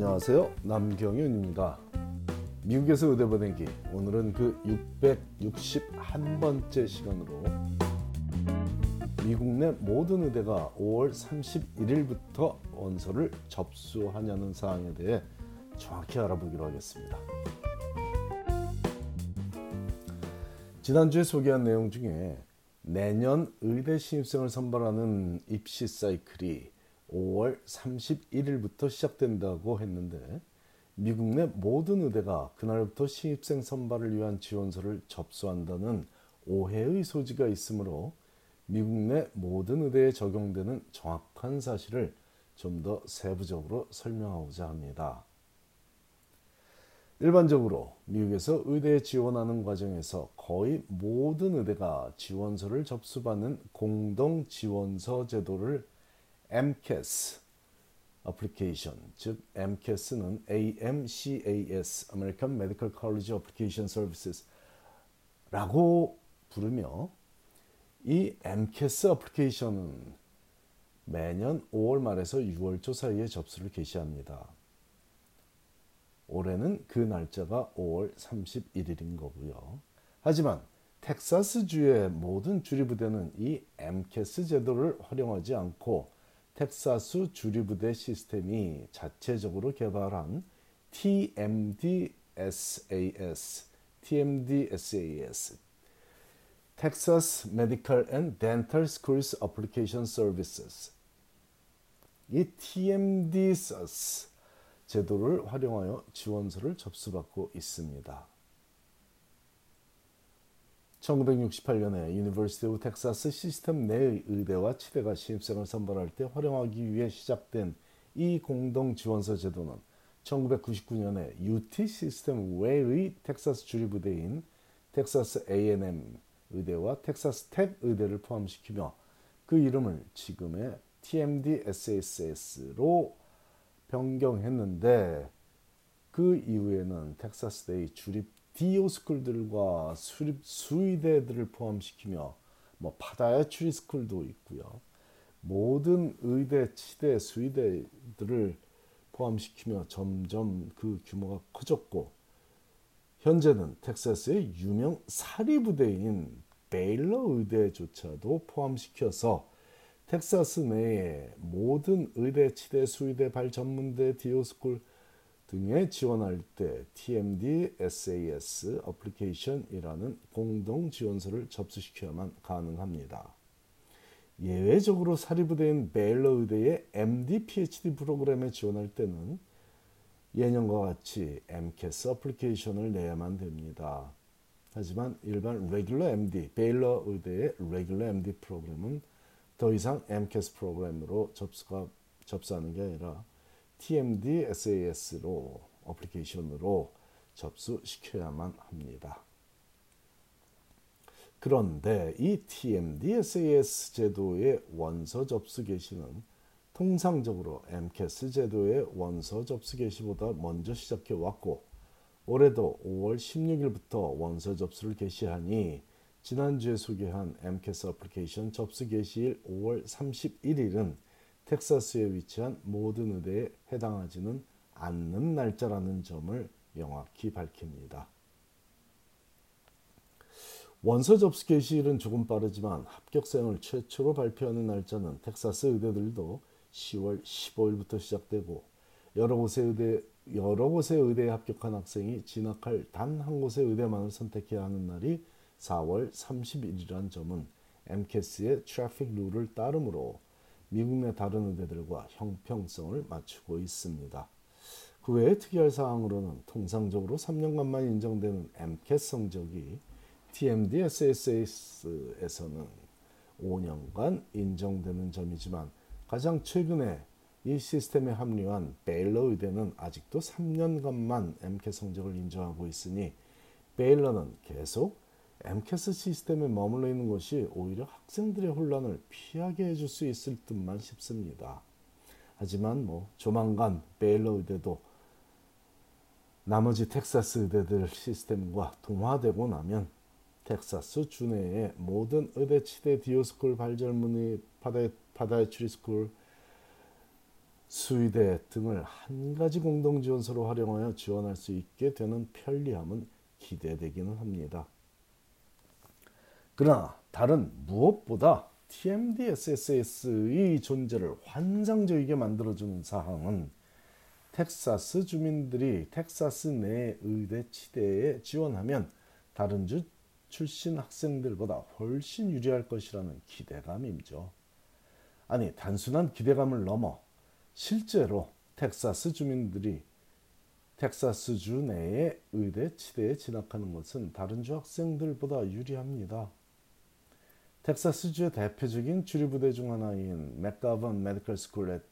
안녕하세요. 남경윤입니다. 미국에서 의대 보내기 오늘은 그 661번째 시간으로 미국 내 모든 의대가 5월 31일부터 원서를 접수하냐는 사항에 대해 정확히 알아보기로 하겠습니다. 지난주에 소개한 내용 중에 내년 의대 신입생을 선발하는 입시 사이클이 5월 31일부터 시작된다고 했는데 미국 내 모든 의대가 그날부터 신입생 선발을 위한 지원서를 접수한다는 오해의 소지가 있으므로 미국 내 모든 의대에 적용되는 정확한 사실을 좀 더 세부적으로 설명하고자 합니다. 일반적으로 미국에서 의대에 지원하는 과정에서 거의 모든 의대가 지원서를 접수받는 공동 지원서 제도를 MCAS 어플리케이션, 즉 MCAS는 AMCAS, American Medical College Application Services라고 부르며 이 MCAS 어플리케이션은 매년 5월 말에서 6월 초 사이에 접수를 개시합니다. 올해는 그 날짜가 5월 31일인 거고요. 하지만 텍사스주의 모든 주리부대는 이 MCAS 제도를 활용하지 않고 텍사스 주립의대 시스템이 자체적으로 개발한 TMDSAS, TMDSAS, Texas Medical and Dental Schools Application Services. 이 TMDSAS 제도를 활용하여 지원서를 접수받고 있습니다. 1968년에 University of Texas 시스템 내의 의대와 치대가 신입생을 선발할 때 활용하기 위해 시작된 이 공동 지원서 제도는 1999년에 UT 시스템 외의 텍사스 주립의대인 텍사스 A&M 의대와 텍사스 텍 의대를 포함시키며 그 이름을 지금의 TMDSAS로 변경했는데 그 이후에는 텍사스 내의 주립 DO school들과 주립 수의대들을 포함시키며 뭐 podiatry school도 있고요. 모든 의대, 치대, 수의대들을 포함시키며 점점 그 규모가 커졌고 현재는 텍사스의 유명 사립의대인 베일러 의대조차도 포함시켜서 텍사스 내의 모든 의대, 치대, 수의대, 발 전문대, DO school 등에 지원할 때 TMDSAS application이라는 공동 지원서를 접수시켜야만 가능합니다. 예외적으로 사립의대인 베일러 의대의 MD PhD 프로그램에 지원할 때는 예년과 같이 MCAS 어플리케이션을 내야만 됩니다. 하지만 일반 regular MD, 베일러 의대의 regular MD 프로그램은 더 이상 AMCAS 프로그램으로 접수가 접수하는 게 아니라 TMDSAS로 application으로 접수시켜야만 합니다. 그런데 이 TMD SAS 제도의 원서 접수 개시는 통상적으로 MCAS 제도의 원서 접수 개시보다 먼저 시작해 왔고 올해도 5월 16일부터 원서 접수를 개시하니 지난주에 소개한 MCAS 어플리케이션 접수 개시일 5월 31일은 텍사스에 위치한 모든 의대에 해당하지는 않는 날짜라는 점을 명확히 밝힙니다. 원서 접수 개시일은 조금 빠르지만 합격생을 최초로 발표하는 날짜는 텍사스 의대들도 10월 15일부터 시작되고 여러 곳의 의대 여러 곳의 의대에 합격한 학생이 진학할 단 한 곳의 의대만을 선택해야 하는 날이 4월 30일이란 점은 MCAS의 트래픽 룰을 따르므로 미국 내 다른 의대들과 형평성을 맞추고 있습니다. 그 외에 특이할 사항으로는 통상적으로 3년간만 인정되는 MCAT 성적이 TMD SSS에서는 5년간 인정되는 점이지만 가장 최근에 이 시스템에 합류한 베일러 의대는 아직도 3년간만 MCAT 성적을 인정하고 있으니 베일러는 계속 MCAS 시스템에 머물러 있는 것이 오히려 학생들의 혼란을 피하게 해줄 수 있을 듯만 싶습니다. 하지만 뭐 조만간 베일러 의대도 나머지 텍사스 의대들 시스템과 동화되고 나면 텍사스 주내의 모든 의대 치대 DO school 발 전문의 podia, podiatry school 수의대 등을 한 가지 공동 지원서로 활용하여 지원할 수 있게 되는 편리함은 기대되기는 합니다. 그러나 다른 무엇보다 TMDSAS의 존재를 환상적이게 만들어주는 사항은 텍사스 주민들이 텍사스 내 의대 치대에 지원하면 다른 주 출신 학생들보다 훨씬 유리할 것이라는 기대감이죠. 아니 단순한 기대감을 넘어 실제로 텍사스 주민들이 텍사스 주 내의 의대 치대에 진학하는 것은 다른 주 학생들보다 유리합니다. 텍사스주의 대표적인 주립의대 중 하나인 McGovern Medical School at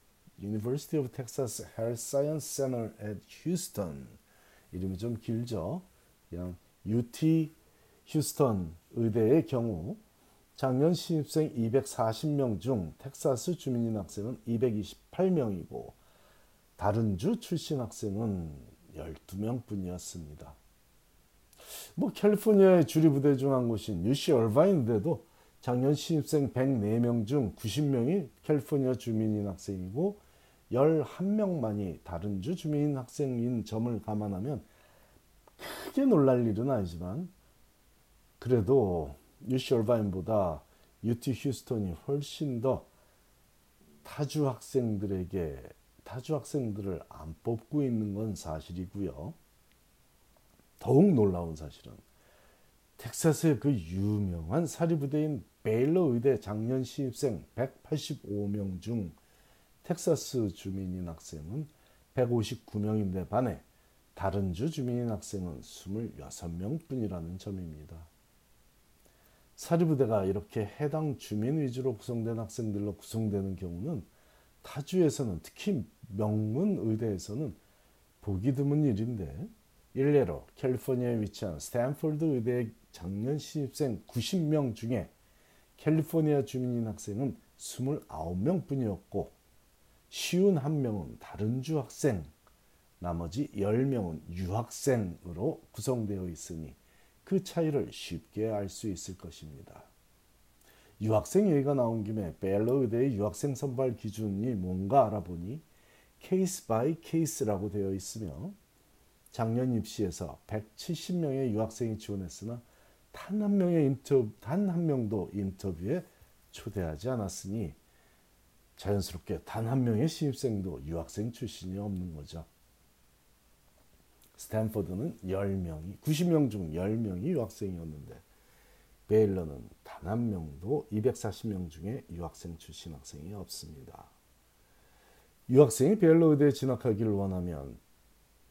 University of Texas Health Science Center at Houston 이름이 좀 길죠. 그냥 UT 휴스턴 의대의 경우 작년 신입생 240명 중 텍사스 주민인 학생은 228명이고 다른 주 출신 학생은 12명 뿐이었습니다. 뭐 캘리포니아의 주류부대 중 한 곳인 UC 얼바인대도 작년 신입생 104명 중 90명이 캘리포니아 주민인 학생이고 11명만이 다른 주 주민인 학생인 점을 감안하면 크게 놀랄 일은 아니지만 그래도 UC 얼바인보다 UT 휴스턴이 훨씬 더 타주 학생들에게 타주 학생들을 안 뽑고 있는 건 사실이고요. 더욱 놀라운 사실은 텍사스의 그 유명한 사립부대인 베일러 의대 작년 신입생 185명 중 텍사스 주민인 학생은 159명인데 반해 다른 주 주민인 학생은 26명 뿐이라는 점입니다. 사립부대가 이렇게 해당 주민 위주로 구성된 학생들로 구성되는 경우는 타주에서는 특히 명문 의대에서는 보기 드문 일인데 일례로 캘리포니아에 위치한 스탠포드 의대 작년 신입생 90명 중에 캘리포니아 주민인 학생은 29명 뿐이었고 쉰한 명은 다른 주 학생, 나머지 10명은 유학생으로 구성되어 있으니 그 차이를 쉽게 알 수 있을 것입니다. 유학생 얘기가 나온 김에 베일러 의대의 유학생 선발 기준이 뭔가 알아보니 case by case라고 되어 있으며 작년 입시에서 170명의 유학생이 지원했으나 단 한 명의 인터뷰 단한 명도 인터뷰에 초대하지 않았으니 자연스럽게 단 한 명의 신입생도 유학생 출신이 없는 거죠. 스탠퍼드는 10명이 90명 중 10명이 유학생이었는데 베일러는 단 한 명도 240명 중에 유학생 출신 학생이 없습니다. 유학생이 베일러 의대에 진학하기를 원하면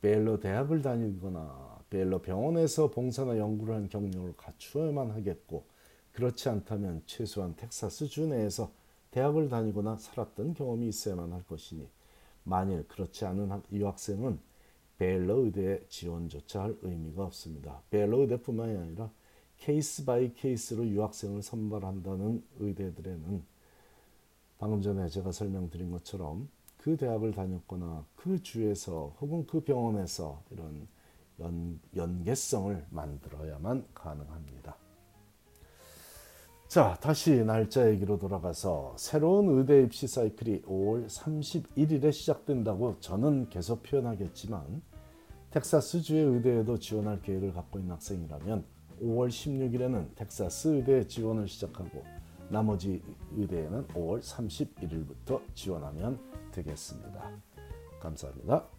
베일러 대학을 다니거나 베일러 병원에서 봉사나 연구를 한 경력을 갖추어야만 하겠고 그렇지 않다면 최소한 텍사스 주 내에서 대학을 다니거나 살았던 경험이 있어야만 할 것이니 만일 그렇지 않은 유학생은 베일러 의대에 지원조차 할 의미가 없습니다. 베일러 의대뿐만이 아니라 case by case로 유학생을 선발한다는 의대들에는 방금 전에 제가 설명드린 것처럼 그 대학을 다녔거나 그 주에서 혹은 그 병원에서 이런 연, 연계성을 만들어야만 가능합니다. 자, 다시 날짜 얘기로 돌아가서 새로운 의대 입시 사이클이 5월 31일에 시작된다고 저는 계속 표현하겠지만 텍사스주의 의대에도 지원할 계획을 갖고 있는 학생이라면 5월 16일에는 텍사스 의대 지원을 시작하고 나머지 의대에는 5월 31일부터 지원하면 되겠습니다. 감사합니다.